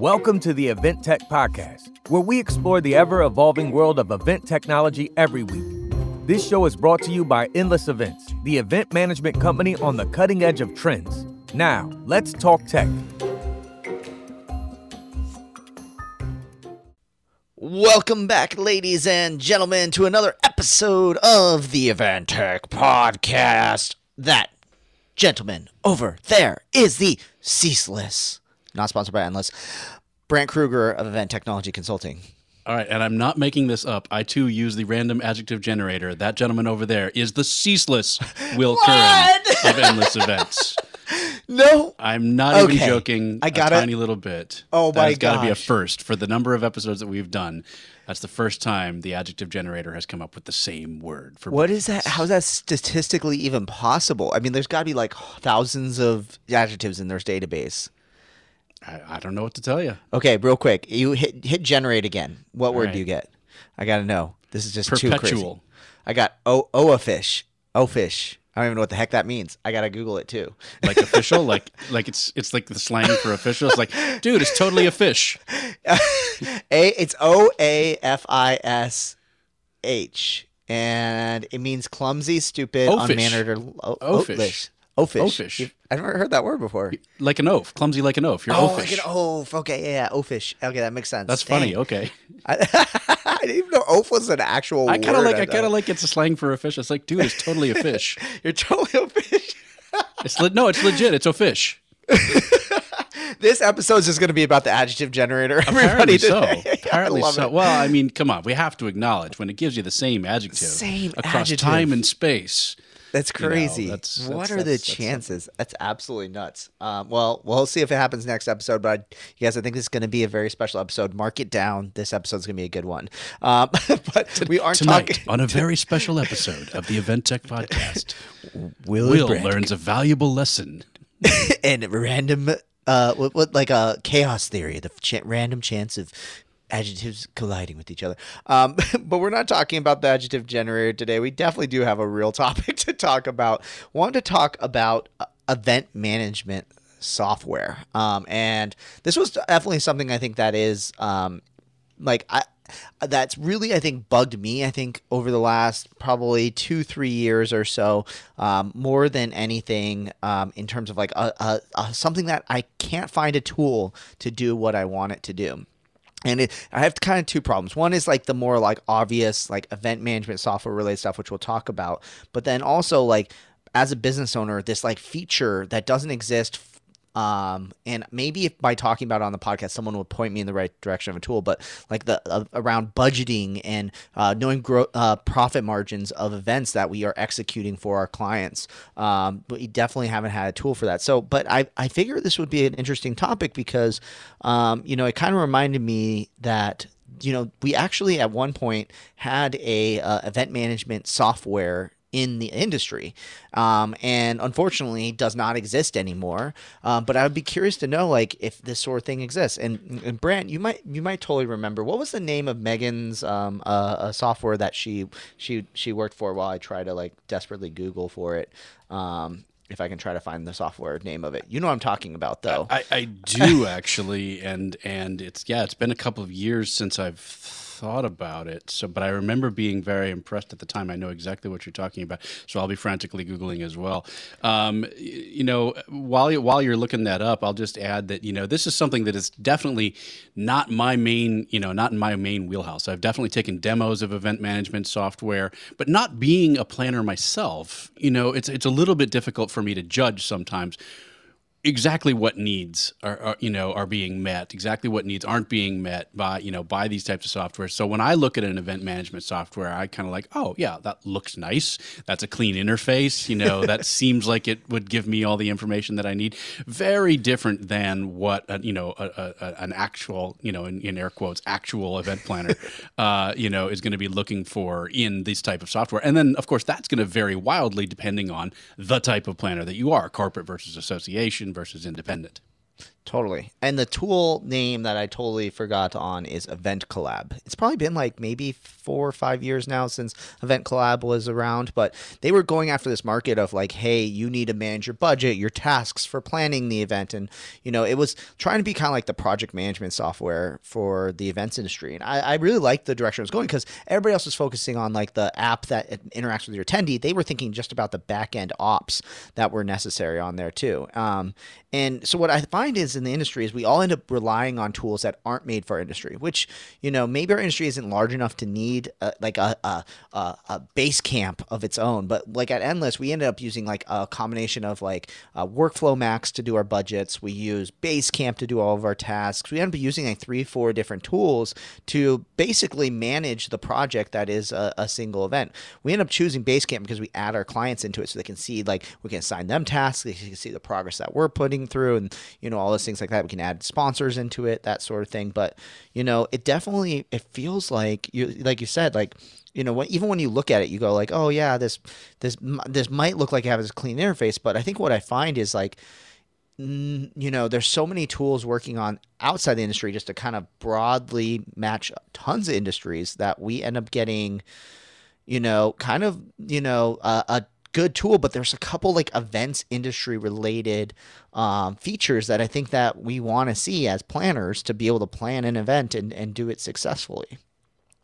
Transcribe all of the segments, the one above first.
Welcome to the Event Tech Podcast, where we explore the ever evolving world of event technology every week. This show is brought to you by Endless Events, the event management company on the cutting edge of trends. Now, let's talk tech. Welcome back, ladies and gentlemen, to another episode of the Event Tech Podcast. That, gentleman, over there is the Ceaseless, not sponsored by Endless, Brant Krueger of Event Technology Consulting. All right, and I'm not making this up. I too use the random adjective generator. That gentleman over there is the ceaseless Will Curran of Endless Events. No, I'm not even joking. I got a tiny little bit. Oh my That's got to be a first for the number of episodes that we've done. That's the first time the adjective generator has come up with the same word for what is that? How is that statistically even possible? I mean, there's got to be like thousands of adjectives in their database. I, I don't know what to tell you. Okay, real quick, you hit hit generate again. What word right. do you get? I gotta know. This is just too crazy. I got o oa fish, o fish. I don't even know what the heck that means. I gotta Google it too. Like official, like like it's it's like the slang for official. It's like, dude, it's totally a fish. A it's O A F I S H, and it means clumsy, stupid, Oafish. unmannered, or o- Oafish. Oh, oafish. Oafish. Oh, I've never heard that word before. Like an oaf, clumsy like an oaf. You're Oh, oafish. like an oaf. Okay, yeah, yeah, oafish. Okay, that makes sense. That's funny. Okay. I, I didn't even know oaf was an actual I kind of word. like. I kind of like it's a slang for a fish. It's like, dude, it's totally a fish. You're totally a fish. It's le- no, it's legit. It's a fish. This episode is just going to be about the adjective generator. Apparently so. Apparently so. it. Well, I mean, come on. We have to acknowledge when it gives you the same adjective Same across adjective. time and space. That's you know, crazy. that's- what that's- are the that's- that's chances? That's absolutely nuts. Um, well, we'll see if it happens next episode. But you guys, I think this is going to be a very special episode. Mark it down. This episode's going to be a good one. Um, but we aren't Tonight, talking. on a very special episode of the Event Tech Podcast, Will, Will learns a valuable lesson. and random, uh, what, what like a chaos theory, the ch- random chance of adjectives colliding with each other. Um, but we're not talking about the adjective generator today. We definitely do have a real topic to talk about. Want to talk about uh, event management software. Um, and this was definitely something I think that is um, like I that's really I think bugged me I think over the last probably two three years or so um, more than anything um, in terms of like a, a, a, something that I can't find a tool to do what I want it to do. And it, I have kind of two problems. One is like the more like obvious like event management software related stuff, which we'll talk about. But then also like as a business owner, this like feature that doesn't exist um and maybe if by talking about it on the podcast someone would point me in the right direction of a tool but like the uh, around budgeting and uh, knowing grow, uh, profit margins of events that we are executing for our clients. Um but we definitely haven't had a tool for that. So but i i figure this would be an interesting topic because um you know it kind of reminded me that you know we actually at one point had a uh, event management software in the industry um, and unfortunately does not exist anymore. Um, but i would be curious to know like if this sort of thing exists. And, and brant you might you might totally remember what was the name of megan's um, uh, uh, software that she she she worked for while i try to like desperately google for it um, if i can try to find the software name of it? You know what i'm talking about though. I, I do actually, and and it's yeah, it's been a couple of years since I've thought about it. So, but I remember being very impressed at the time. I know exactly what you're talking about. So I'll be frantically googling as well. Um, you know, while you, while you're looking that up, I'll just add that you know this is something that is definitely not my main you know not in my main wheelhouse. I've definitely taken demos of event management software, but not being a planner myself, you know, it's it's a little bit difficult for me to judge sometimes exactly what needs are, are you know are being met exactly what needs aren't being met by you know by these types of software. So when i look at an event management software i kind of like oh yeah that looks nice. That's a clean interface you know that seems like it would give me all the information that i need. Very different than what a, you know a, a, a- an actual you know in, in air quotes actual event planner uh, you know is going to be looking for in this type of software. And then of course that's going to vary wildly depending on the type of planner that you are corporate versus association versus independent Totally. And the tool name that I totally forgot on is Event Collab. It's probably been like maybe four or five years now since Event Collab was around, but they were going after this market of like, hey, you need to manage your budget, your tasks for planning the event. And, you know, it was trying to be kind of like the project management software for the events industry. And I, I really liked the direction it was going because everybody else was focusing on like the app that interacts with your attendee. They were thinking just about the back end ops that were necessary on there too. Um, and so what I find is in the industry is we all end up relying on tools that aren't made for our industry, which, you know, maybe our industry isn't large enough to need a, like a, a, a, Basecamp of its own. But like at Endless, we ended up using like a combination of like uh, Workflow Max to do our budgets. We use Basecamp to do all of our tasks. We end up using like three, four different tools to basically manage the project that is a, a single event. We end up choosing Basecamp because we add our clients into it so they can see like we can assign them tasks, they can see the progress that we're putting through and you know all those things like that. We can add sponsors into it that sort of thing. But you know it definitely it feels like you like you said like you know even when you look at it you go like oh yeah this this this might look like it has a clean interface. But i think what i find is like you know there's so many tools working on outside the industry just to kind of broadly match tons of industries that we end up getting you know kind of you know a, a good tool, but there's a couple like events industry related um, features that I think that we want to see as planners to be able to plan an event and, and do it successfully.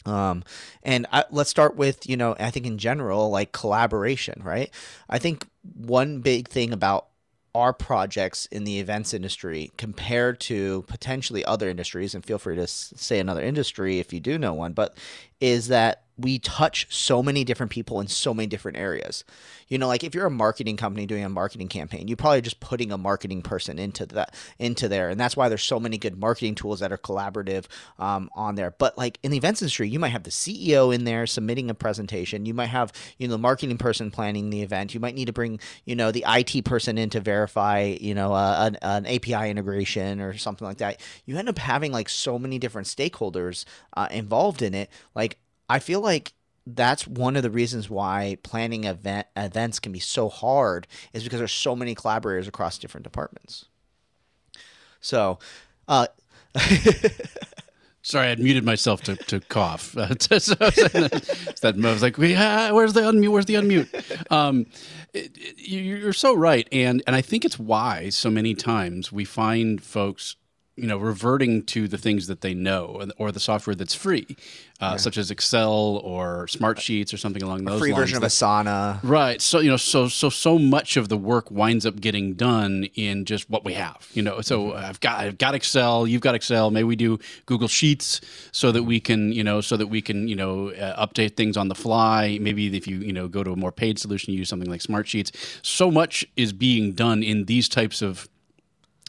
Um, and I, let's start with, you know, I think in general, like collaboration, right? I think one big thing about our projects in the events industry compared to potentially other industries, and feel free to say another industry if you do know one, but is that we touch so many different people in so many different areas. You know, like if you're a marketing company doing a marketing campaign, you're probably just putting a marketing person into that into there, and that's why there's so many good marketing tools that are collaborative um, on there. But like in the events industry, you might have the CEO in there submitting a presentation. You might have you know the marketing person planning the event. You might need to bring you know the IT person in to verify you know an, an, API integration or something like that. You end up having like so many different stakeholders uh, involved in it. Like I feel like that's one of the reasons why planning event events can be so hard is because there's so many collaborators across different departments. So, uh, Sorry, I would muted myself to, to cough. so, that I was like, yeah, "Where's the unmute? Where's the unmute?" Um, it, it, you're so right, and and I think it's why so many times we find folks you know reverting to the things that they know or the software that's free uh, yeah. such as excel or smartsheets or something along those free lines version of asana. Right. So you know so so so much of the work winds up getting done in just what we have you know? So mm-hmm. i've got i've got excel you've got excel. Maybe we do google sheets so that we can you know so that we can you know uh, update things on the fly. Maybe if you you know go to a more paid solution you use something like smartsheets so much is being done in these types of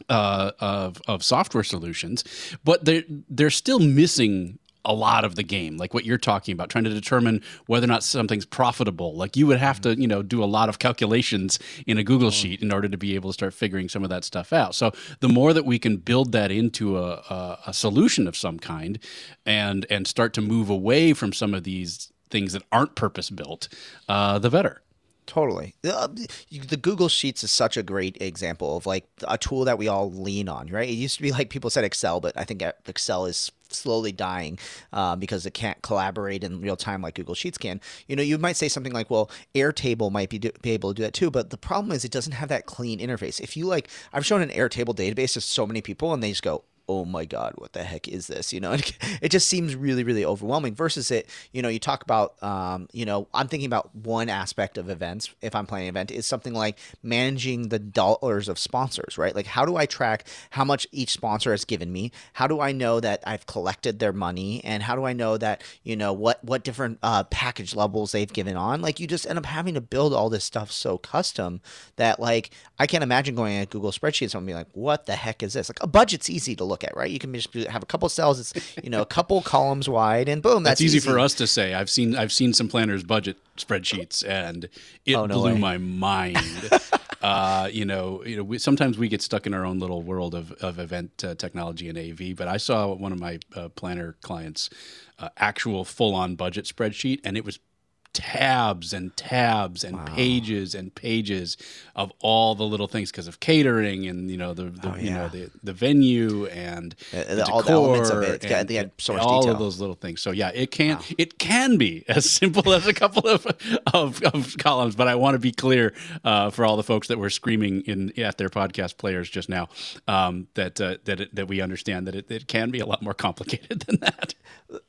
uh, of of software solutions, but they're they're still missing a lot of the game, like what you're talking about, trying to determine whether or not something's profitable. Like you would have to, you know, do a lot of calculations in a Google sheet in order to be able to start figuring some of that stuff out. So the more that we can build that into a, a, a solution of some kind, and and start to move away from some of these things that aren't purpose built, uh, the better. Totally. Uh, the Google Sheets is such a great example of like a tool that we all lean on, right? It used to be like people said Excel, but I think Excel is slowly dying uh, because it can't collaborate in real time like Google Sheets can. You know, you might say something like, well, Airtable might be, do, be able to do that too, but the problem is it doesn't have that clean interface. If you like, I've shown an Airtable database to so many people and they just go, oh my god what the heck is this? You know it just seems really really overwhelming versus it you know you talk about um, you know i'm thinking about one aspect of events if i'm planning an event is something like managing the dollars of sponsors right? Like how do i track how much each sponsor has given me? How do i know that i've collected their money? And how do i know that you know what what different uh, package levels they've given on? Like you just end up having to build all this stuff so custom that like i can't imagine going at google spreadsheets and being like what the heck is this? Like a budget's easy to look look at, right? You can just have a couple cells. It's you know a couple columns wide, and boom, that's, that's easy, easy, for us to say. I've seen I've seen some planners budget spreadsheets, and it oh, no blew way. my mind. uh, you know, you know, we, sometimes we get stuck in our own little world of of event uh, technology and AV. But I saw one of my uh, planner clients' uh, actual full on budget spreadsheet, and it was tabs and tabs and pages and pages of all the little things because of catering and you know the, the Oh, you know the the venue and Uh, the all the elements of it. Got- and they had so all detail. of those little things. So yeah, it can it can be as simple as a couple of of, of columns, but I want to be clear uh, for all the folks that were screaming in at their podcast players just now um, that uh, that it, that we understand that it, it can be a lot more complicated than that.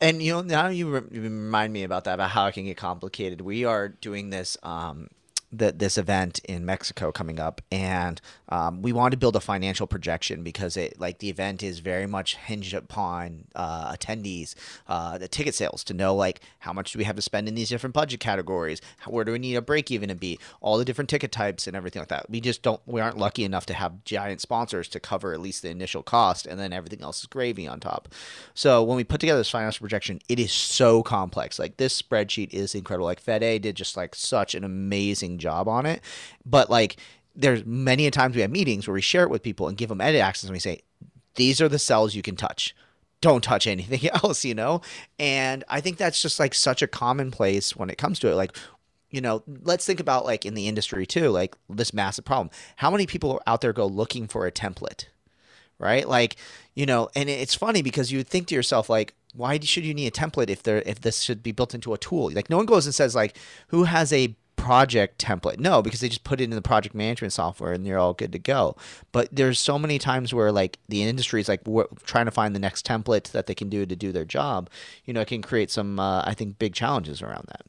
And you know, now you, re- you remind me about that about how it can get complicated. We are doing this um, th- this event in Mexico coming up, and um, we want to build a financial projection because it like the event is very much hinged upon uh, attendees, uh, the ticket sales to know like how much do we have to spend in these different budget categories, how, where do we need a break even to be, all the different ticket types and everything like that. We just don't we aren't lucky enough to have giant sponsors to cover at least the initial cost, and then everything else is gravy on top. So when we put together this financial projection, it is so complex. Like this spreadsheet is incredible. Like FedA did just like such an amazing job on it. But like there's many a times we have meetings where we share it with people and give them edit access and we say, these are the cells you can touch. Don't touch anything else, you know? And I think that's just like such a commonplace when it comes to it. Like, you know, let's think about like in the industry too, like this massive problem. How many people out there go looking for a template? right? Like, you know, and it's funny because you would think to yourself, like, why should you need a template if there if this should be built into a tool? Like, no one goes and says like, who has a project template? No, because they just put it in the project management software and you're all good to go. But there's so many times where like the industry is like trying to find the next template that they can do to do their job. You know, it can create some uh, I think big challenges around that.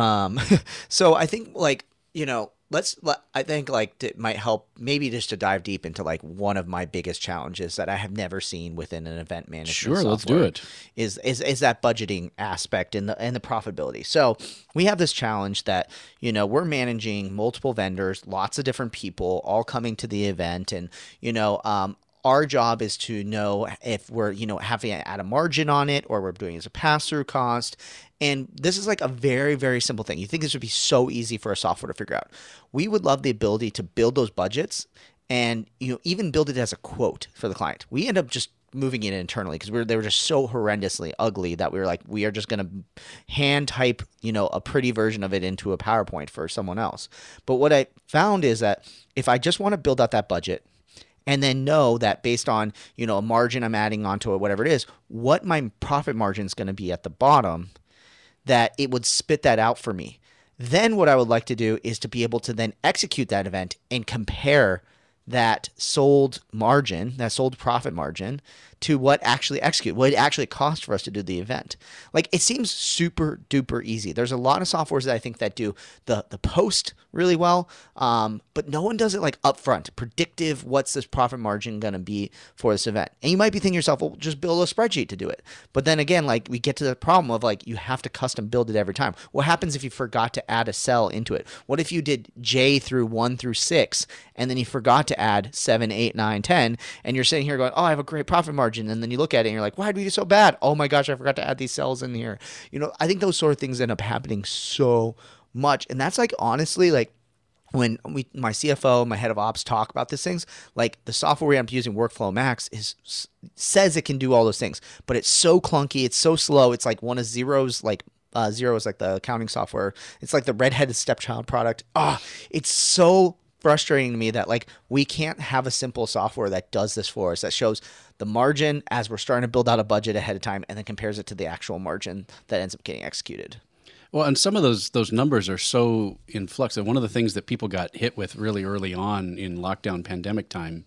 Um, so I think like you know, let's. Let, I think like it might help maybe just to dive deep into like one of my biggest challenges that I have never seen within an event management. Sure, let's do it. Is is is that budgeting aspect and the and the profitability. So we have this challenge that you know we're managing multiple vendors, lots of different people, all coming to the event, and you know. Um, our job is to know if we're you know having to add a margin on it or we're doing it as a pass-through cost. And this is like a very very simple thing. You think this would be so easy for a software to figure out. We would love the ability to build those budgets and you know even build it as a quote for the client. We end up just moving it internally because we were, they were just so horrendously ugly that we were like we are just going to hand type you know a pretty version of it into a powerpoint for someone else. But what i found is that if i just want to build out that budget and then know that based on you know a margin I'm adding onto it, whatever it is, what my profit margin is going to be at the bottom, that it would spit that out for me. Then what I would like to do is to be able to then execute that event and compare that sold margin, that sold profit margin, to what actually execute, what it actually cost for us to do the event. Like it seems super duper easy. There's a lot of softwares that I think that do the the post really well, um, but no one does it like upfront, predictive. What's this profit margin gonna be for this event? And you might be thinking yourself, well, just build a spreadsheet to do it. But then again, like we get to the problem of like you have to custom build it every time. What happens if you forgot to add a cell into it? What if you did J through one through six, and then you forgot to add seven, eight, nine, ten, and you're sitting here going, oh, I have a great profit margin, and then you look at it and you're like, why did we do so bad? Oh my gosh, I forgot to add these cells in here. You know, I think those sort of things end up happening so much, and that's like honestly like when we my CFO, my head of ops talk about these things, like the software up using, Workflow Max, is says it can do all those things, but it's so clunky, it's so slow. It's like one of Xero's, like uh, Xero is like the accounting software. It's like the redheaded stepchild product. Ah, it's so frustrating to me that like we can't have a simple software that does this for us that shows the margin as we're starting to build out a budget ahead of time and then compares it to the actual margin that ends up getting executed. Well, and some of those those numbers are so in flux. And one of the things that people got hit with really early on in lockdown pandemic time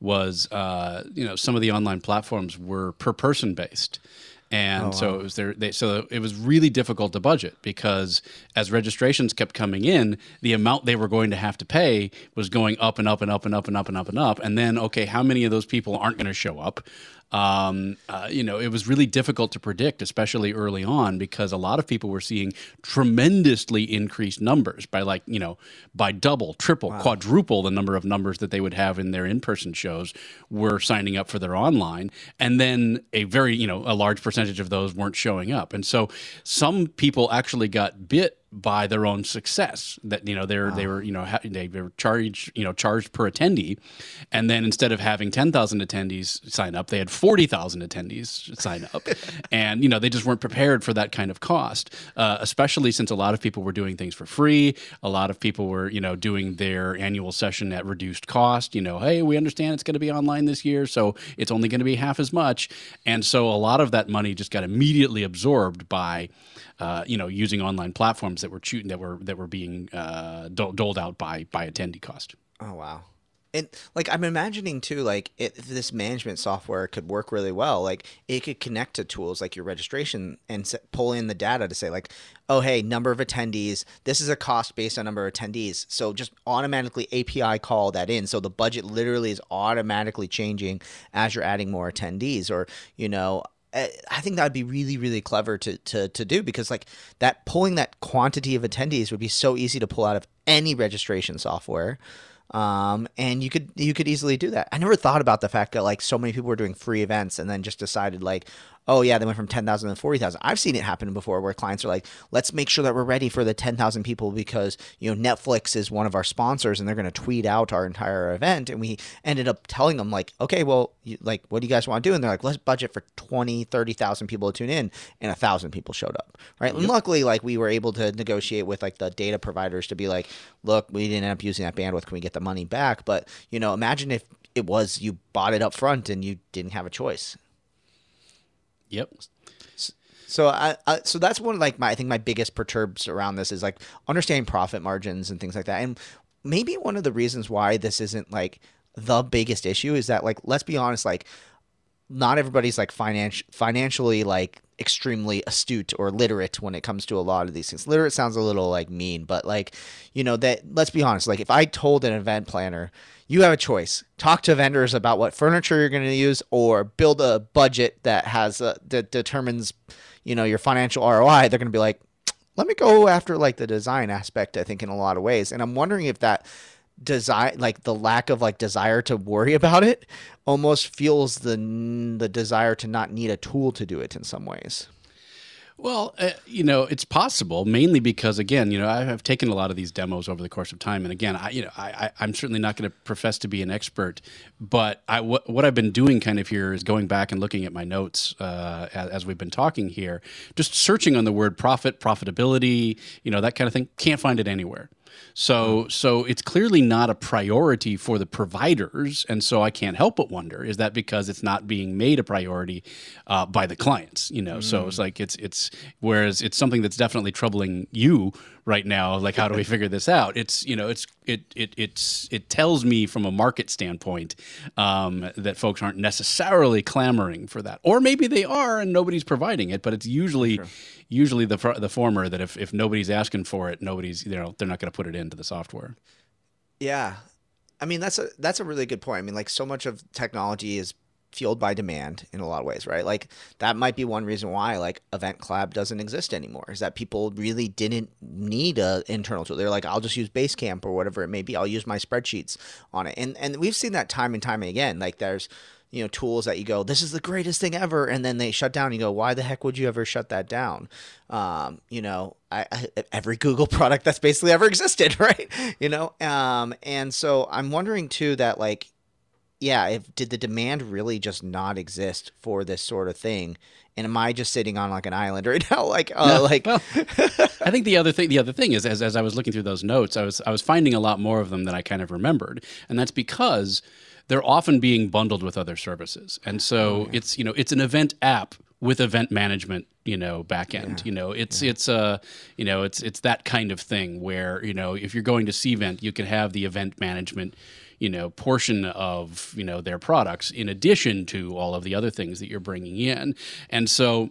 was, uh, you know, some of the online platforms were per person based. And oh, so it was there. They, so it was really difficult to budget because as registrations kept coming in, the amount they were going to have to pay was going up and up and up and up and up and up and up. And then, okay, how many of those people aren't going to show up? Um, uh, you know, it was really difficult to predict, especially early on, because a lot of people were seeing tremendously increased numbers by like, you know, by double, triple, quadruple the number of numbers that they would have in their in person shows were signing up for their online. And then a very, you know, a large percentage of those weren't showing up. And so some people actually got bit by their own success. That you know they're they were you know ha- they were charged you know charged per attendee, and then instead of having ten thousand attendees sign up, they had forty thousand attendees sign up, and you know they just weren't prepared for that kind of cost. Uh, especially since a lot of people were doing things for free, a lot of people were you know doing their annual session at reduced cost. You know, hey, we understand it's going to be online this year, so it's only going to be half as much, and so a lot of that money just got immediately absorbed by uh, you know, using online platforms that were shooting that were that were being uh, doled out by by attendee cost. Oh wow. And like I'm imagining too, like if this management software could work really well, like it could connect to tools like your registration and pull in the data to say like, oh hey, number of attendees. This is a cost based on number of attendees. So just automatically API call that in. So the budget literally is automatically changing as you're adding more attendees. Or you know, I think that would be really, really clever to, to, to do because like that pulling that quantity of attendees would be so easy to pull out of any registration software. Um, and you could you could easily do that. I never thought about the fact that like so many people were doing free events and then just decided like, oh yeah, they went from 10,000 to 40,000. I've seen it happen before where clients are like, let's make sure that we're ready for the 10,000 people because, you know, Netflix is one of our sponsors and they're going to tweet out our entire event. And we ended up telling them like, okay, well, you, like, what do you guys want to do? And they're like, let's budget for 20, 30,000 people to tune in. And a thousand people showed up. Right. Yep. And luckily, like we were able to negotiate with like the data providers to be like, look, we didn't end up using that bandwidth. Can we get the money back? But, you know, imagine if it was you bought it up front and you didn't have a choice. Yep. So I, I, so that's one of like my I think my biggest perturbs around this is like understanding profit margins and things like that. And maybe one of the reasons why this isn't like the biggest issue is that like let's be honest like not everybody's like financial financially like extremely astute or literate when it comes to a lot of these things. Literate sounds a little like mean, but like you know that let's be honest, like if I told an event planner you have a choice. Talk to vendors about what furniture you're going to use, or build a budget that has a, that determines, you know, your financial ROI. They're going to be like, let me go after like the design aspect. I think in a lot of ways, and I'm wondering if that desire, like the lack of like desire to worry about it, almost fuels the the desire to not need a tool to do it in some ways. Well, uh, you know, it's possible mainly because again, you know, I have taken a lot of these demos over the course of time, and again, I, you know, I, I am certainly not going to profess to be an expert, but I what, what I've been doing kind of here is going back and looking at my notes uh, as, as, we've been talking here, just searching on the word profit, profitability, you know, that kind of thing. Can't find it anywhere. So so it's clearly not a priority for the providers, and so I can't help but wonder: is that because it's not being made a priority uh, by the clients? You know, mm. so it's like it's it's whereas it's something that's definitely troubling you right now. Like, how do we figure this out? It's you know, it's it it it's it tells me from a market standpoint um, that folks aren't necessarily clamoring for that, or maybe they are and nobody's providing it. But it's usually sure. usually the the former that if if nobody's asking for it, nobody's you know they're not going to put it into the software. Yeah, I mean that's a that's a really good point. I mean, like so much of technology is fueled by demand in a lot of ways, right? Like that might be one reason why like Event Collab doesn't exist anymore is that people really didn't need a internal tool. They're like, I'll just use Basecamp or whatever it may be. I'll use my spreadsheets on it. And and we've seen that time and time again. Like there's you know tools that you go this is the greatest thing ever and then they shut down you go why the heck would you ever shut that down um, you know I, I, every google product that's basically ever existed right you know um, and so i'm wondering too that like yeah, if did the demand really just not exist for this sort of thing? And am I just sitting on like an island right now? Like, uh, no, like. well, I think the other thing, the other thing is, as, as I was looking through those notes, I was I was finding a lot more of them than I kind of remembered, and that's because they're often being bundled with other services, and so oh, yeah. it's you know it's an event app with event management you know backend yeah. you know it's yeah. it's uh you know it's it's that kind of thing where you know if you're going to Cvent you can have the event management you know portion of you know their products in addition to all of the other things that you're bringing in. And so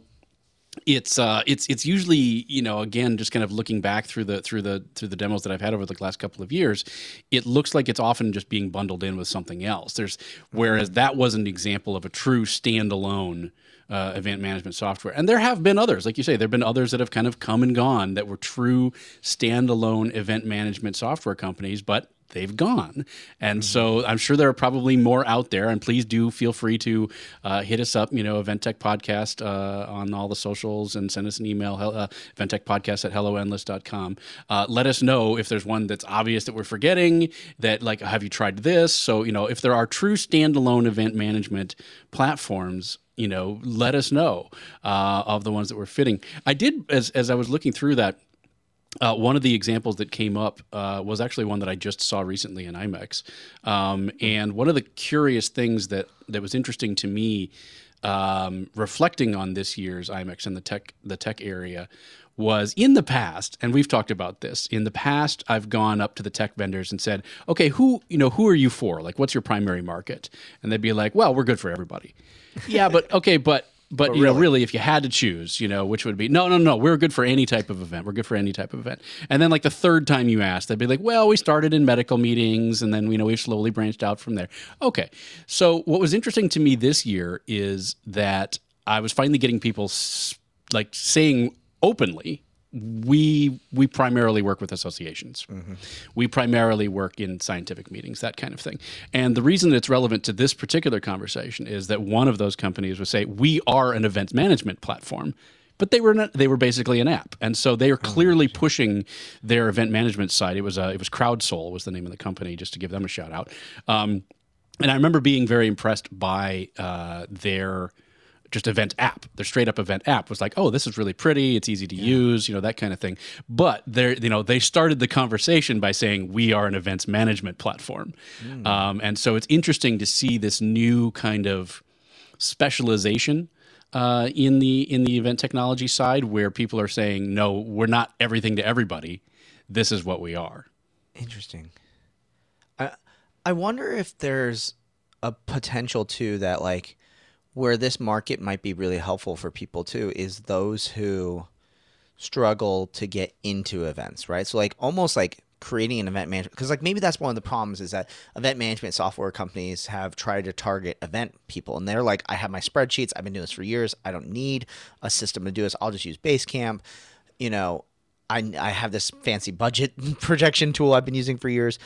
it's uh, it's it's usually you know again just kind of looking back through the through the through the demos that I've had over the last couple of years, it looks like it's often just being bundled in with something else. There's whereas that was an example of a true standalone uh, event management software, and there have been others, like you say, there have been others that have kind of come and gone that were true standalone event management software companies, but they've gone. And so I'm sure there are probably more out there. And please do feel free to uh, hit us up, you know, Event Tech Podcast uh, on all the socials and send us an email, uh, eventtechpodcast at helloendless.com. Uh, let us know if there's one that's obvious that we're forgetting, that like, have you tried this? So, you know, if there are true standalone event management platforms, you know, let us know uh, of the ones that we're fitting. I did, as, as I was looking through that, uh, one of the examples that came up uh, was actually one that I just saw recently in IMEX, um, and one of the curious things that that was interesting to me, um, reflecting on this year's IMEX and the tech the tech area, was in the past, and we've talked about this. In the past, I've gone up to the tech vendors and said, "Okay, who you know who are you for? Like, what's your primary market?" And they'd be like, "Well, we're good for everybody." yeah, but okay, but but, but you really? know, really, if you had to choose, you know, which would be no, no, no. We're good for any type of event. We're good for any type of event. And then, like the third time you asked, they'd be like, "Well, we started in medical meetings, and then you know we've slowly branched out from there." Okay. So what was interesting to me this year is that I was finally getting people like saying openly we we primarily work with associations. Mm-hmm. We primarily work in scientific meetings, that kind of thing. And the reason that it's relevant to this particular conversation is that one of those companies would say we are an event management platform, but they were not, they were basically an app, and so they are oh, clearly oh, pushing their event management side. It was uh, it was CrowdSoul was the name of the company, just to give them a shout out. Um, and I remember being very impressed by uh, their just event app. Their straight up event app was like, oh, this is really pretty. It's easy to yeah. use, you know, that kind of thing. But they you know, they started the conversation by saying we are an events management platform, mm. um, and so it's interesting to see this new kind of specialization. Uh, in the in the event technology side, where people are saying, "No, we're not everything to everybody. This is what we are." Interesting. I I wonder if there's a potential too that like where this market might be really helpful for people too is those who struggle to get into events, right? So like almost like creating an event management because like maybe that's one of the problems is that event management software companies have tried to target event people and they're like I have my spreadsheets, I've been doing this for years, I don't need a system to do this, I'll just use Basecamp. You know, I I have this fancy budget projection tool I've been using for years.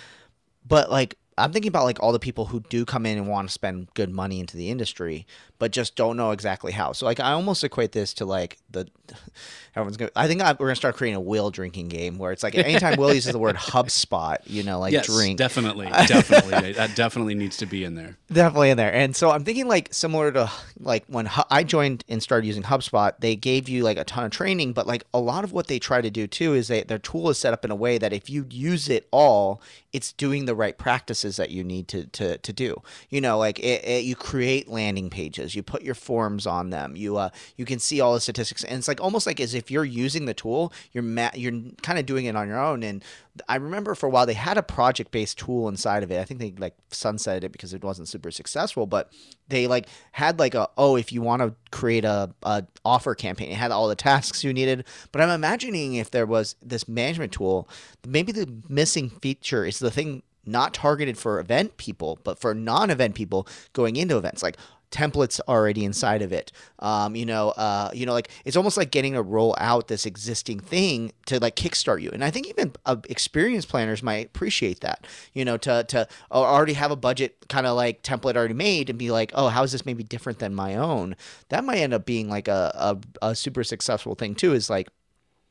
But like I'm thinking about like all the people who do come in and want to spend good money into the industry, but just don't know exactly how. So like I almost equate this to like the everyone's going. to I think I, we're gonna start creating a Will drinking game where it's like anytime Will uses the word HubSpot, you know, like yes, drink. Definitely, definitely, that definitely needs to be in there. Definitely in there. And so I'm thinking like similar to like when I joined and started using HubSpot, they gave you like a ton of training, but like a lot of what they try to do too is they their tool is set up in a way that if you use it all, it's doing the right practices that you need to to to do. You know, like it, it, you create landing pages, you put your forms on them, you uh you can see all the statistics, and it's like almost like as if you're using the tool, you're ma- you're kind of doing it on your own. And I remember for a while they had a project based tool inside of it. I think they like sunsetted it because it wasn't super successful, but they like had like a oh if you want to create a, a offer campaign, it had all the tasks you needed. But I'm imagining if there was this management tool, maybe the missing feature is the thing not targeted for event people, but for non-event people going into events. Like, templates already inside of it. Um, you know, uh, you know, like it's almost like getting to roll out this existing thing to like kickstart you. And I think even uh, experienced planners might appreciate that. You know, to to already have a budget kind of like template already made and be like, oh, how is this maybe different than my own? That might end up being like a, a, a super successful thing too. Is like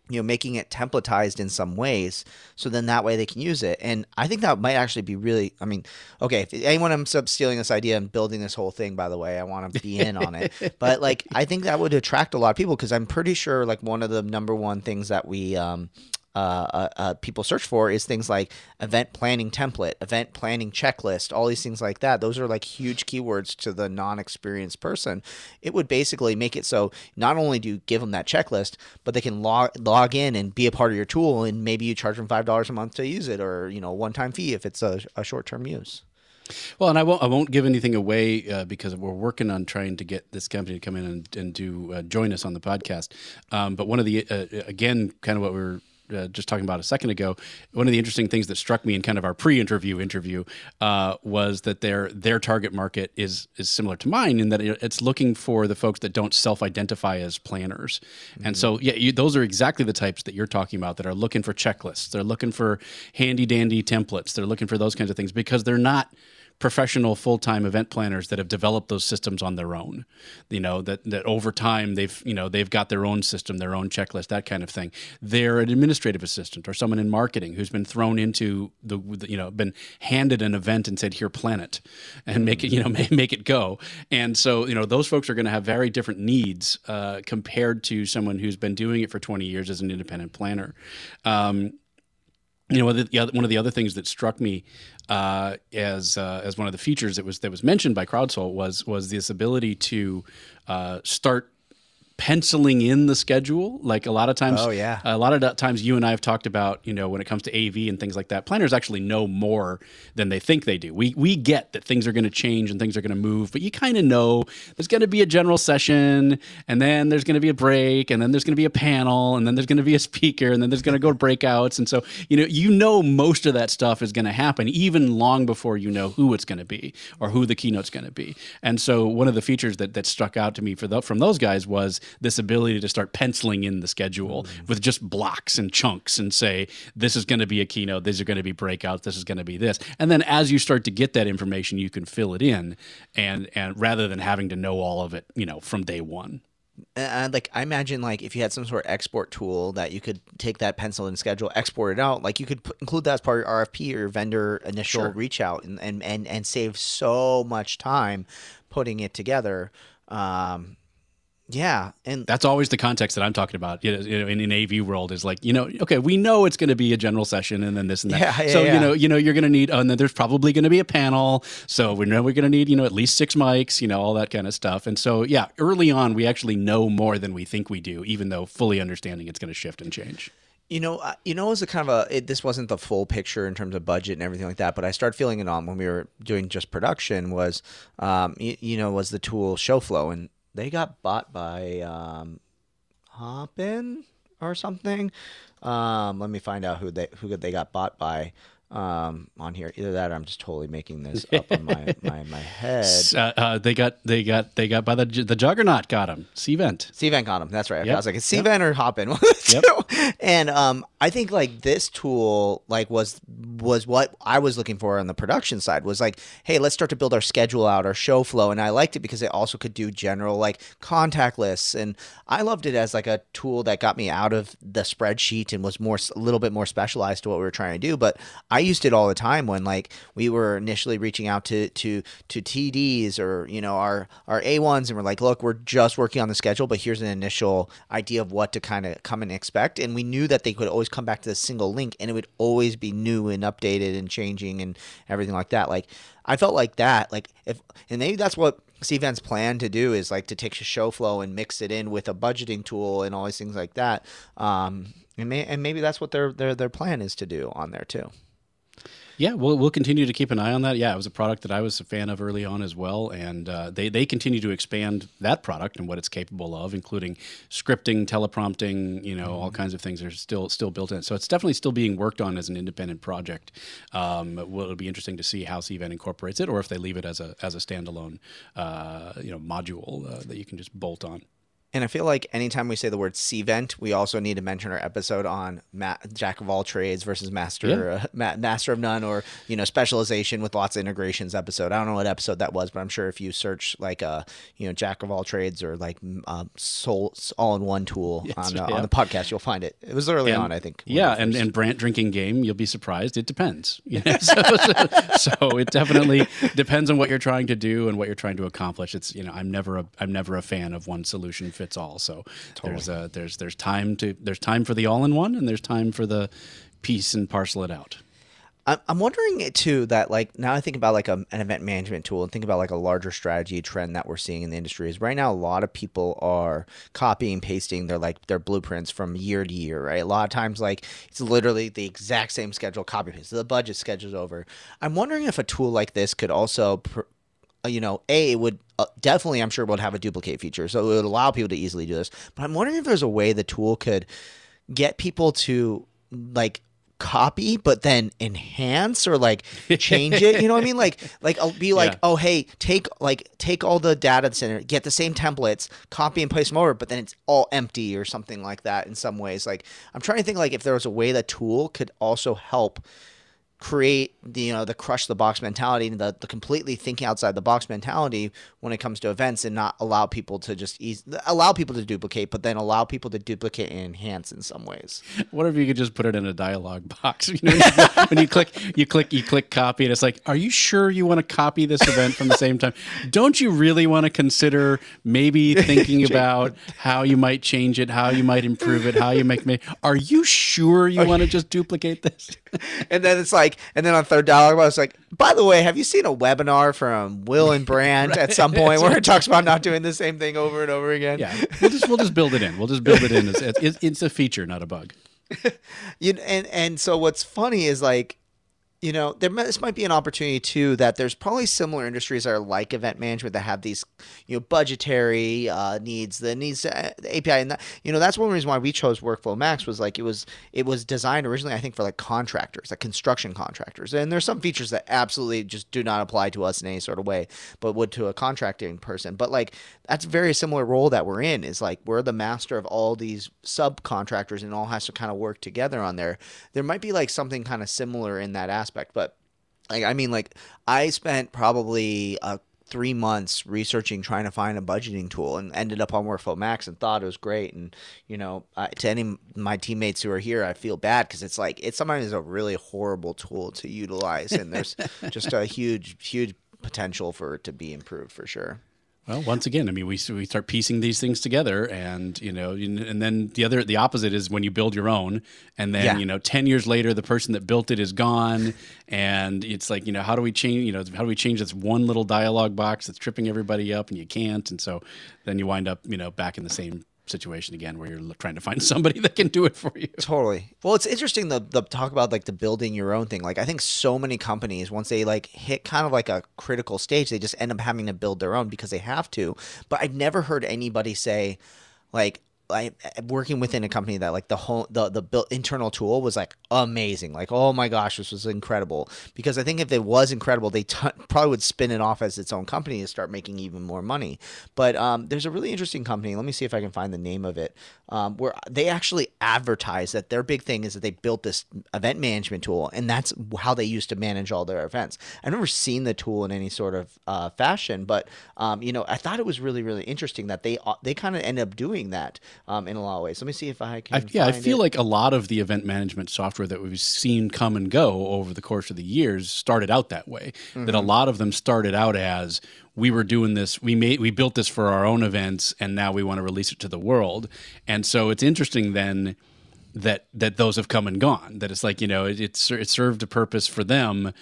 you know making it templatized in some ways so then that way they can use it. And i think that might actually be really i mean okay if anyone ends up stealing this idea and building this whole thing by the way i want to be in on it. But like i think that would attract a lot of people because i'm pretty sure like one of the number one things that we um, uh, uh, uh, people search for is things like event planning template, event planning checklist, all these things like that. Those are like huge keywords to the non experienced person. It would basically make it so not only do you give them that checklist, but they can log, log in and be a part of your tool. And maybe you charge them $5 a month to use it or, you know, one time fee if it's a, a short term use. Well, and I won't I won't give anything away uh, because we're working on trying to get this company to come in and, and to uh, join us on the podcast. Um, but one of the uh, again, kind of what we are uh, just talking about a second ago, one of the interesting things that struck me in kind of our pre-interview interview uh, was that their their target market is is similar to mine in that it's looking for the folks that don't self-identify as planners, mm-hmm. and so yeah, you, those are exactly the types that you're talking about that are looking for checklists. They're looking for handy dandy templates. They're looking for those kinds of things because they're not professional full-time event planners that have developed those systems on their own. You know that that over time they've you know they've got their own system their own checklist that kind of thing. They're an administrative assistant or someone in marketing who's been thrown into the, you know been handed an event and said here plan it and make it you know make, make it go. And so you know those folks are going to have very different needs uh, compared to someone who's been doing it for 20 years as an independent planner. Um, you know, one of the other things that struck me uh, as uh, as one of the features that was that was mentioned by CrowdSoul was was this ability to uh, start penciling in the schedule. Like a lot of times, oh yeah, a lot of times you and I have talked about, you know, when it comes to AV and things like that, planners actually know more than they think they do. We we get that things are going to change and things are going to move, but you kind of know there's going to be a general session, and then there's going to be a break, and then there's going to be a panel, and then there's going to be a speaker, and then there's going to go to breakouts, and so you know you know most of that stuff is going to happen even long before you know who it's going to be or who the keynote's going to be. And so one of the features that that struck out to me for the, from those guys was this ability to start penciling in the schedule mm-hmm. with just blocks and chunks and say this is going to be a keynote these are going to be breakouts this is going to be this and then as you start to get that information you can fill it in and and rather than having to know all of it you know from day one and like I imagine like if you had some sort of export tool that you could take that pencil and schedule, export it out, like you could put, include that as part of your RFP or your vendor initial sure. reach out and, and, and, and save so much time putting it together. Um, yeah, and that's always the context that I'm talking about. You know, in an AV world is like, you know, okay, we know it's going to be a general session, and then this and that. Yeah, yeah, so yeah. you know, you know, you're going to need, oh, and then there's probably going to be a panel. So we know we're going to need, you know, at least six mics, you know, all that kind of stuff. And so, yeah, early on, we actually know more than we think we do, even though fully understanding it's going to shift and change. You know, uh, you know, it was a kind of a. It, this wasn't the full picture in terms of budget and everything like that, but I started feeling it on when we were doing just production. Was, um, you, you know, was the tool Shoflo, and they got bought by um, Hopin or something. Um, let me find out who they who they got bought by um, on here. Either that, or I'm just totally making this up on my, my, my head. Uh, uh, they got they got they got by the the Juggernaut got him. Cvent. Cvent got him. That's right. Yep. I was like, it's Cvent yep. or Hopin. yep. And um, I think like this tool like was was what I was looking for on the production side was like, hey, let's start to build our schedule out, our show flow, and I liked it because it also could do general like contact lists, and I loved it as like a tool that got me out of the spreadsheet and was more a little bit more specialized to what we were trying to do. But I used it all the time when like we were initially reaching out to to to TDs or you know our our A1s and we're like, look, we're just working on the schedule, but here's an initial idea of what to kind of come and expect, and we knew that they could always come back to the single link, and it would always be new and updated and changing and everything like that. Like I felt like that, like if and maybe that's what Cvent's plan to do is like to take Shoflo and mix it in with a budgeting tool and all these things like that. Um, and, may, and maybe that's what their, their their plan is to do on there too. Yeah, we'll, we'll continue to keep an eye on that. Yeah, it was a product that I was a fan of early on as well. And uh, they, they continue to expand that product and what it's capable of, including scripting, teleprompting, you know, mm-hmm. all kinds of things are still still built in. So it's definitely still being worked on as an independent project. Um, well, it'll be interesting to see how Cvent incorporates it or if they leave it as a, as a standalone, uh, you know, module uh, that you can just bolt on. And I feel like anytime we say the word Cvent, we also need to mention our episode on ma- jack of all trades versus master yeah. uh, ma- master of none, or you know specialization with lots of integrations episode. I don't know what episode that was, but I'm sure if you search like a uh, you know jack of all trades or like uh, soul all in one tool yes, on the, yeah. on the podcast, you'll find it. It was early and, on, I think. Yeah, and and Brant drinking game, you'll be surprised. It depends. You know? so, so, so it definitely depends on what you're trying to do and what you're trying to accomplish. It's you know I'm never a I'm never a fan of one solution fits all. So totally. there's uh, there's there's time to there's time for the all in one, and there's time for the piece and parcel it out. I'm wondering too that like now I think about like a, an event management tool and think about like a larger strategy trend that we're seeing in the industry is right now a lot of people are copying pasting their like their blueprints from year to year right a lot of times like it's literally the exact same schedule copy paste the budget schedule's over I'm wondering if a tool like this could also pr- you know, a it would uh, definitely, I'm sure, would have a duplicate feature, so it would allow people to easily do this. But I'm wondering if there's a way the tool could get people to like copy but then enhance or like change it you know what i mean like like i'll be like Yeah. oh hey take like take all the data that's in it get the same templates copy and paste them over but then it's all empty or something like that in some ways like i'm trying to think like if there was a way that tool could also help create the you know the crush the box mentality and the, the completely thinking outside the box mentality when it comes to events and not allow people to just ease, allow people to duplicate but then allow people to duplicate and enhance in some ways What if you could just put it in a dialogue box? You know, when, you, when you click, you click, you click copy, and it's like, are you sure you want to copy this event from the same time? Don't you really want to consider maybe thinking about how you might change it, how you might improve it, how you make me? Are you sure you want to just duplicate this? and then it's like and then on third dialogue I was like by the way have you seen a webinar from will and Brant at some point where it talks about not doing the same thing over and over again Yeah, we'll just we'll just build it in. We'll just build it in. It's, it's, it's a feature, not a bug. you and and so what's funny is like you know there this might be an opportunity too that there's probably similar industries that are like event management that have these you know budgetary uh, needs the needs to, the API and that you know that's one reason why we chose Workflow Max was like it was it was designed originally I think for like contractors like construction contractors. And there's some features that absolutely just do not apply to us in any sort of way but would to a contracting person. But like that's a very similar role that we're in is like we're the master of all these subcontractors and all has to kind of work together on there. There might be like something kind of similar in that aspect but like i mean like i spent probably uh, three months researching trying to find a budgeting tool and ended up on WorkflowMax and thought it was great. And you know uh, to any of my teammates who are here i feel bad because it's like it's sometimes a really horrible tool to utilize and there's just a huge huge potential for it to be improved for sure Well, once again, I mean, we we start piecing these things together, and you know, and then the other, the opposite is when you build your own, and then Yeah. you know, ten years later, the person that built it is gone, and it's like, you know, how do we change? You know, how do we change this one little dialogue box that's tripping everybody up, and you can't, and so then you wind up, you know, back in the same situation again, where you're trying to find somebody that can do it for you. Totally. Well, it's interesting the the talk about like the building your own thing. Like I think so many companies once they like hit kind of like a critical stage, they just end up having to build their own because they have to. But I've never heard anybody say like I working within a company that like the whole the the built internal tool was like amazing. Like oh my gosh, this was incredible. Because I think if it was incredible, they t- probably would spin it off as its own company to start making even more money. But um, there's a really interesting company. Let me see if I can find the name of it. Um, where they actually advertise that their big thing is that they built this event management tool, and that's how they used to manage all their events. I've never seen the tool in any sort of uh, fashion, but um, you know, I thought it was really really interesting that they uh, they kind of end up doing that um, in a lot of ways. Let me see if I can. I, yeah, I feel it. like a lot of the event management software that we've seen come and go over the course of the years started out that way. That a Mm-hmm. lot of them started out as we were doing this, we made, we built this for our own events, and now we want to release it to the world. And so it's interesting then that that those have come and gone. That it's like you know it, it's it served a purpose for them.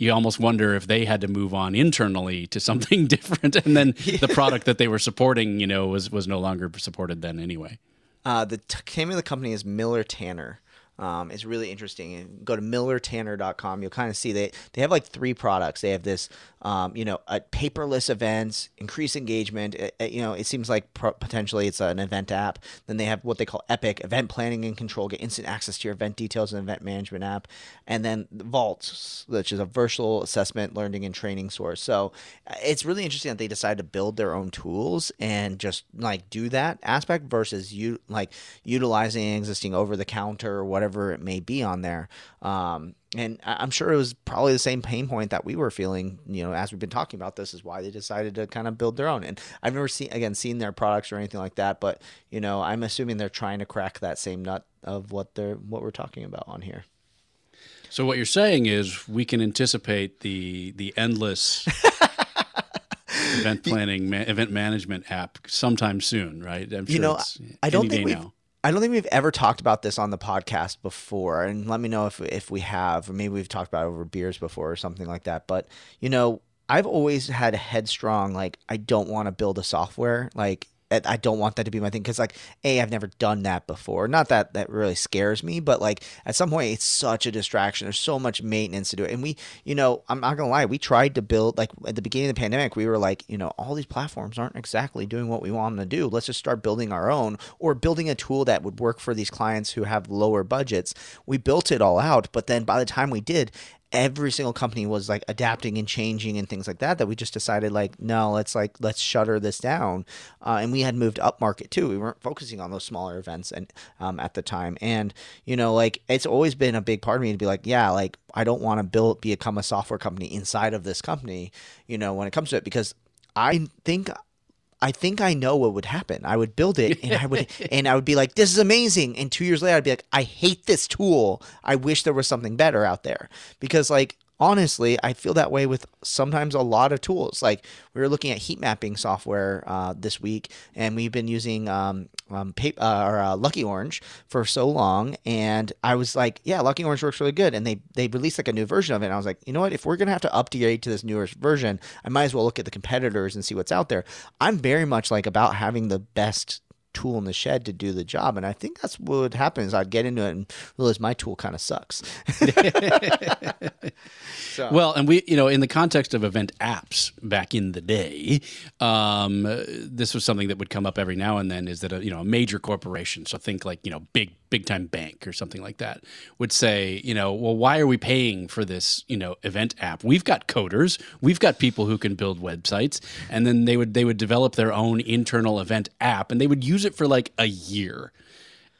You almost wonder if they had to move on internally to something different, and then the product that they were supporting, you know, was was no longer supported then anyway. Uh, the t- name of the company is Miller Tanner. Um, it's really interesting. And go to millertanner.com. You'll kind of see they they have like three products. They have this, um, you know, a paperless events, increase engagement. It- it- you know, it seems like pro- potentially it's an event app. Then they have what they call Epic event planning and control. Get instant access to your event details and event management app. And then Vault, which is a virtual assessment, learning and training source. So uh, it's really interesting that they decided to build their own tools and just like do that aspect versus you like utilizing existing over the counter or whatever it may be on there. Um, and I'm sure it was probably the same pain point that we were feeling, you know, as we've been talking about this is why they decided to kind of build their own. And I've never seen, again, seen their products or anything like that, but, you know, I'm assuming they're trying to crack that same nut of what they're, what we're talking about on here. So what you're saying is we can anticipate the the endless event planning ma- event management app sometime soon, right? I'm you know, it's I don't any think day we've, now. I don't think we've ever talked about this on the podcast before, and let me know if if we have, or maybe we've talked about over beers before or something like that. But you know, I've always had a headstrong like I don't want to build a software like I don't want that to be my thing because like a I've never done that before. Not that that really scares me, but like at some point it's such a distraction. There's so much maintenance to do it, and we, you know, I'm not gonna lie, we tried to build like at the beginning of the pandemic, we were like, you know, all these platforms aren't exactly doing what we want them to do. Let's just start building our own or building a tool that would work for these clients who have lower budgets. We built it all out, but then by the time we did, every single company was like adapting and changing and things like that that we just decided like no let's like let's shutter this down. Uh, and we had moved up market too. We weren't focusing on those smaller events and um, at the time. And you know like it's always been a big part of me to be like yeah like i don't want to build become a software company inside of this company you know when it comes to it because i think I think I know what would happen. I would build it and I would and I would be like, this is amazing. And two years later I'd be like, I hate this tool. I wish there was something better out there. Because like honestly, I feel that way with sometimes a lot of tools. Like we were looking at heat mapping software uh, this week, and we've been using um, um, paper, uh, or uh, Lucky Orange for so long, and I was like, yeah, Lucky Orange works really good, and they they released like a new version of it, and I was like, you know what? If we're gonna have to upgrade to this newer version, I might as well look at the competitors and see what's out there. I'm very much like about having the best tool in the shed to do the job. And I think that's what would happen is I'd get into it and realize my tool kind of sucks. so. Well, and we, you know, in the context of event apps back in the day, um, this was something that would come up every now and then is that, a, you know, a major corporation, so think like, you know, big big time bank or something like that would say, you know, well, why are we paying for this, you know, event app? We've got coders, we've got people who can build websites, and then they would they would develop their own internal event app, and they would use it for like a year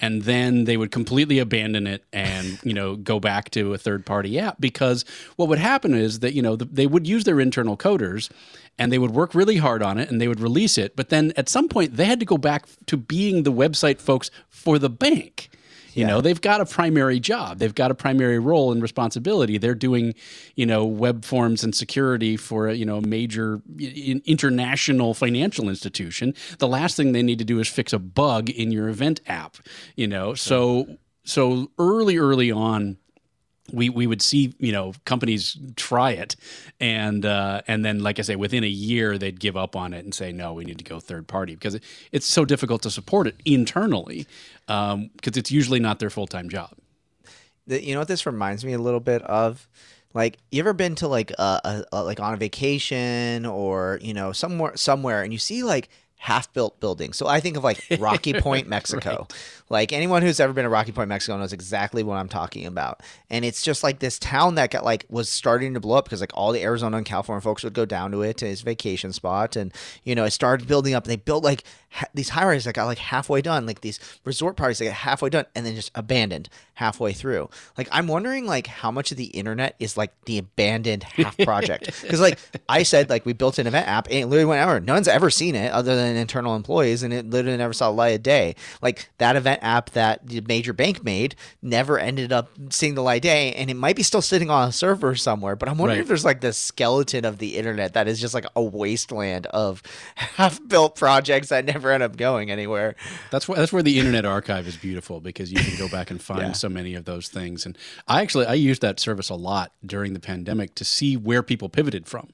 and then they would completely abandon it and you know go back to a third party app because what would happen is that you know the, they would use their internal coders and they would work really hard on it and they would release it but then at some point they had to go back to being the website folks for the bank you yeah. know, they've got a primary job, they've got a primary role and responsibility. They're doing, you know, web forms and security for a, you know, major international financial institution. The last thing they need to do is fix a bug in your event app, you know. So so early early on we we would see you know companies try it. And uh, and then like I say within a year they'd give up on it and say no we need to go third party. Because it, it's so difficult to support it internally because um, it's usually not their full time job. You know what this reminds me a little bit of? Like you ever been to like a, a, a like on a vacation or you know somewhere somewhere and you see like half built buildings. So I think of like Rocky Point, Mexico. right. Like anyone who's ever been to Rocky Point, Mexico knows exactly what I'm talking about. And it's just like this town that got like was starting to blow up because like all the Arizona and California folks would go down to it to his vacation spot. And, you know, it started building up. And they built like ha- these high rises that got like halfway done, like these resort parties that got halfway done and then just abandoned halfway through. Like I'm wondering like how much of the internet is like the abandoned half project. Because like I said, like we built an event app and it literally went over. No one's ever seen it other than internal employees and it literally never saw light of day. Like that event app that the major bank made never ended up seeing the light of day, and it might be still sitting on a server somewhere. But I'm wondering right. if there's like the skeleton of the internet that is just like a wasteland of half-built projects that never end up going anywhere. That's where that's where the Internet Archive is beautiful because you can go back and find yeah. so many of those things. And I actually I used that service a lot during the pandemic to see where people pivoted from.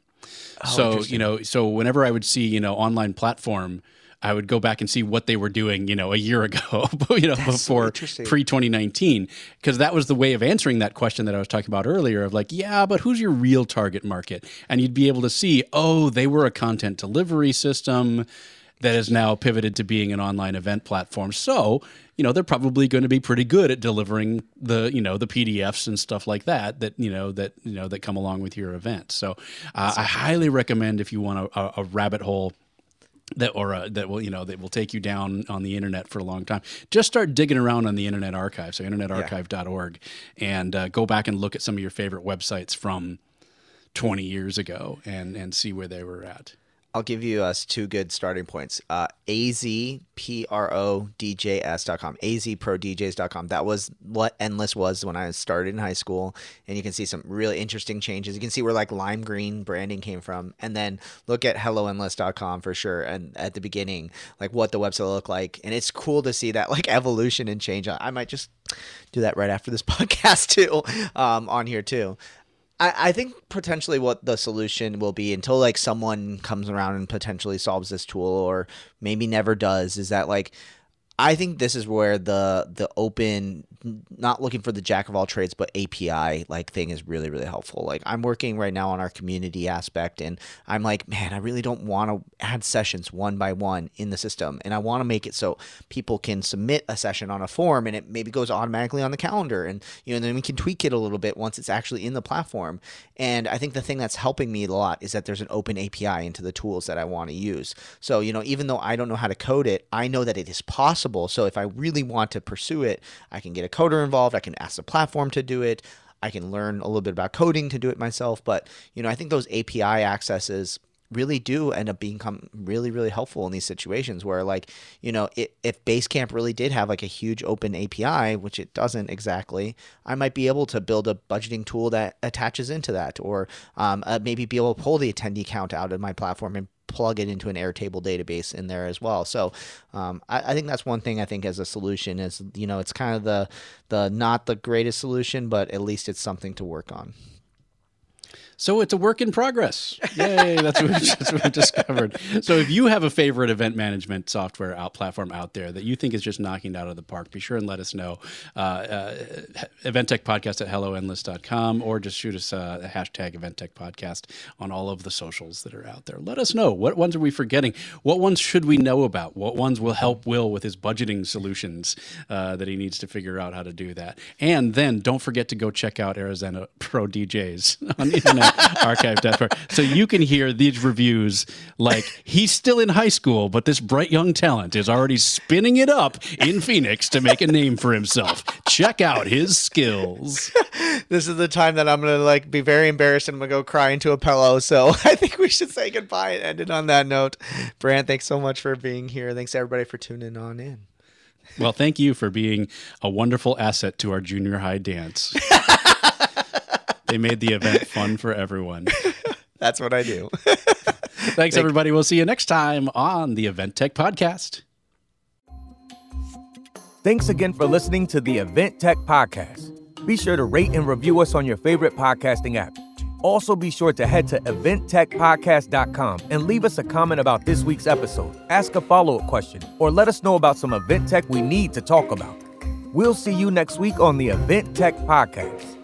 Oh, so you know, so whenever I would see you know online platform I would go back and see what they were doing, you know, a year ago, you know, That's before so pre 2019, because that was the way of answering that question that I was talking about earlier of like, yeah, but who's your real target market? And you'd be able to see, oh, they were a content delivery system that is now pivoted to being an online event platform. So, you know, they're probably going to be pretty good at delivering the, you know, the PDFs and stuff like that that, you know, that, you know, that come along with your event. So, uh, I highly recommend if you want a, a rabbit hole that or uh, that will you know that will take you down on the internet for a long time just start digging around on the internet archive so internetarchive.org and uh, go back and look at some of your favorite websites from 20 years ago and and see where they were at I'll give you us two good starting points. Uh, azprodjs.com, azprodjs.com. That was what Endless was when I started in high school. And you can see some really interesting changes. You can see where like lime green branding came from. And then look at helloendless.com for sure. And at the beginning, like what the website looked like. And it's cool to see that like evolution and change. I might just do that right after this podcast too, um, on here too I, I think potentially what the solution will be until like someone comes around and potentially solves this tool or maybe never does is that like I think this is where the the open not looking for the jack of all trades but API like thing is really really helpful. Like I'm working right now on our community aspect and I'm like, man, I really don't want to add sessions one by one in the system and I want to make it so people can submit a session on a form and it maybe goes automatically on the calendar and you know then we can tweak it a little bit once it's actually in the platform. And I think the thing that's helping me a lot is that there's an open API into the tools that I want to use. So, you know, even though I don't know how to code it, I know that it is possible. So if I really want to pursue it, I can get a coder involved. I can ask the platform to do it. I can learn a little bit about coding to do it myself. But you know, I think those API accesses really do end up become really really helpful in these situations where like you know it, if basecamp really did have like a huge open api which it doesn't exactly i might be able to build a budgeting tool that attaches into that or um, uh, maybe be able to pull the attendee count out of my platform and plug it into an Airtable database in there as well. So um, I, I, think that's one thing I think as a solution is you know it's kind of the the not the greatest solution, but at least it's something to work on. So it's a work in progress. Yay! That's what, that's what we discovered. So if you have a favorite event management software out platform out there that you think is just knocking it out of the park, be sure and let us know. Uh, uh, Podcast at helloendless.com or just shoot us uh, a hashtag eventtechpodcast on all of the socials that are out there. Let us know what ones are we forgetting. What ones should we know about? What ones will help Will with his budgeting solutions uh, that he needs to figure out how to do that. And then don't forget to go check out Arizona Pro DJs on the internet archive.org. So you can hear these reviews like he's still in high school, but this bright young talent is already spinning it up in Phoenix to make a name for himself. Check out his skills. this is the time that I'm gonna like be very embarrassed and I'm gonna go cry into a pillow. So I think we should say goodbye and end it on that note. Brant, thanks so much for being here. Thanks everybody for tuning on in. Well, thank you for being a wonderful asset to our junior high dance. they made the event fun for everyone. That's what I do. Thanks, everybody. We'll see you next time on the Event Tech Podcast. Thanks again for listening to the Event Tech Podcast. Be sure to rate and review us on your favorite podcasting app. Also, be sure to head to eventtechpodcast.com and leave us a comment about this week's episode, ask a follow up question, or let us know about some event tech we need to talk about. We'll see you next week on the Event Tech Podcast.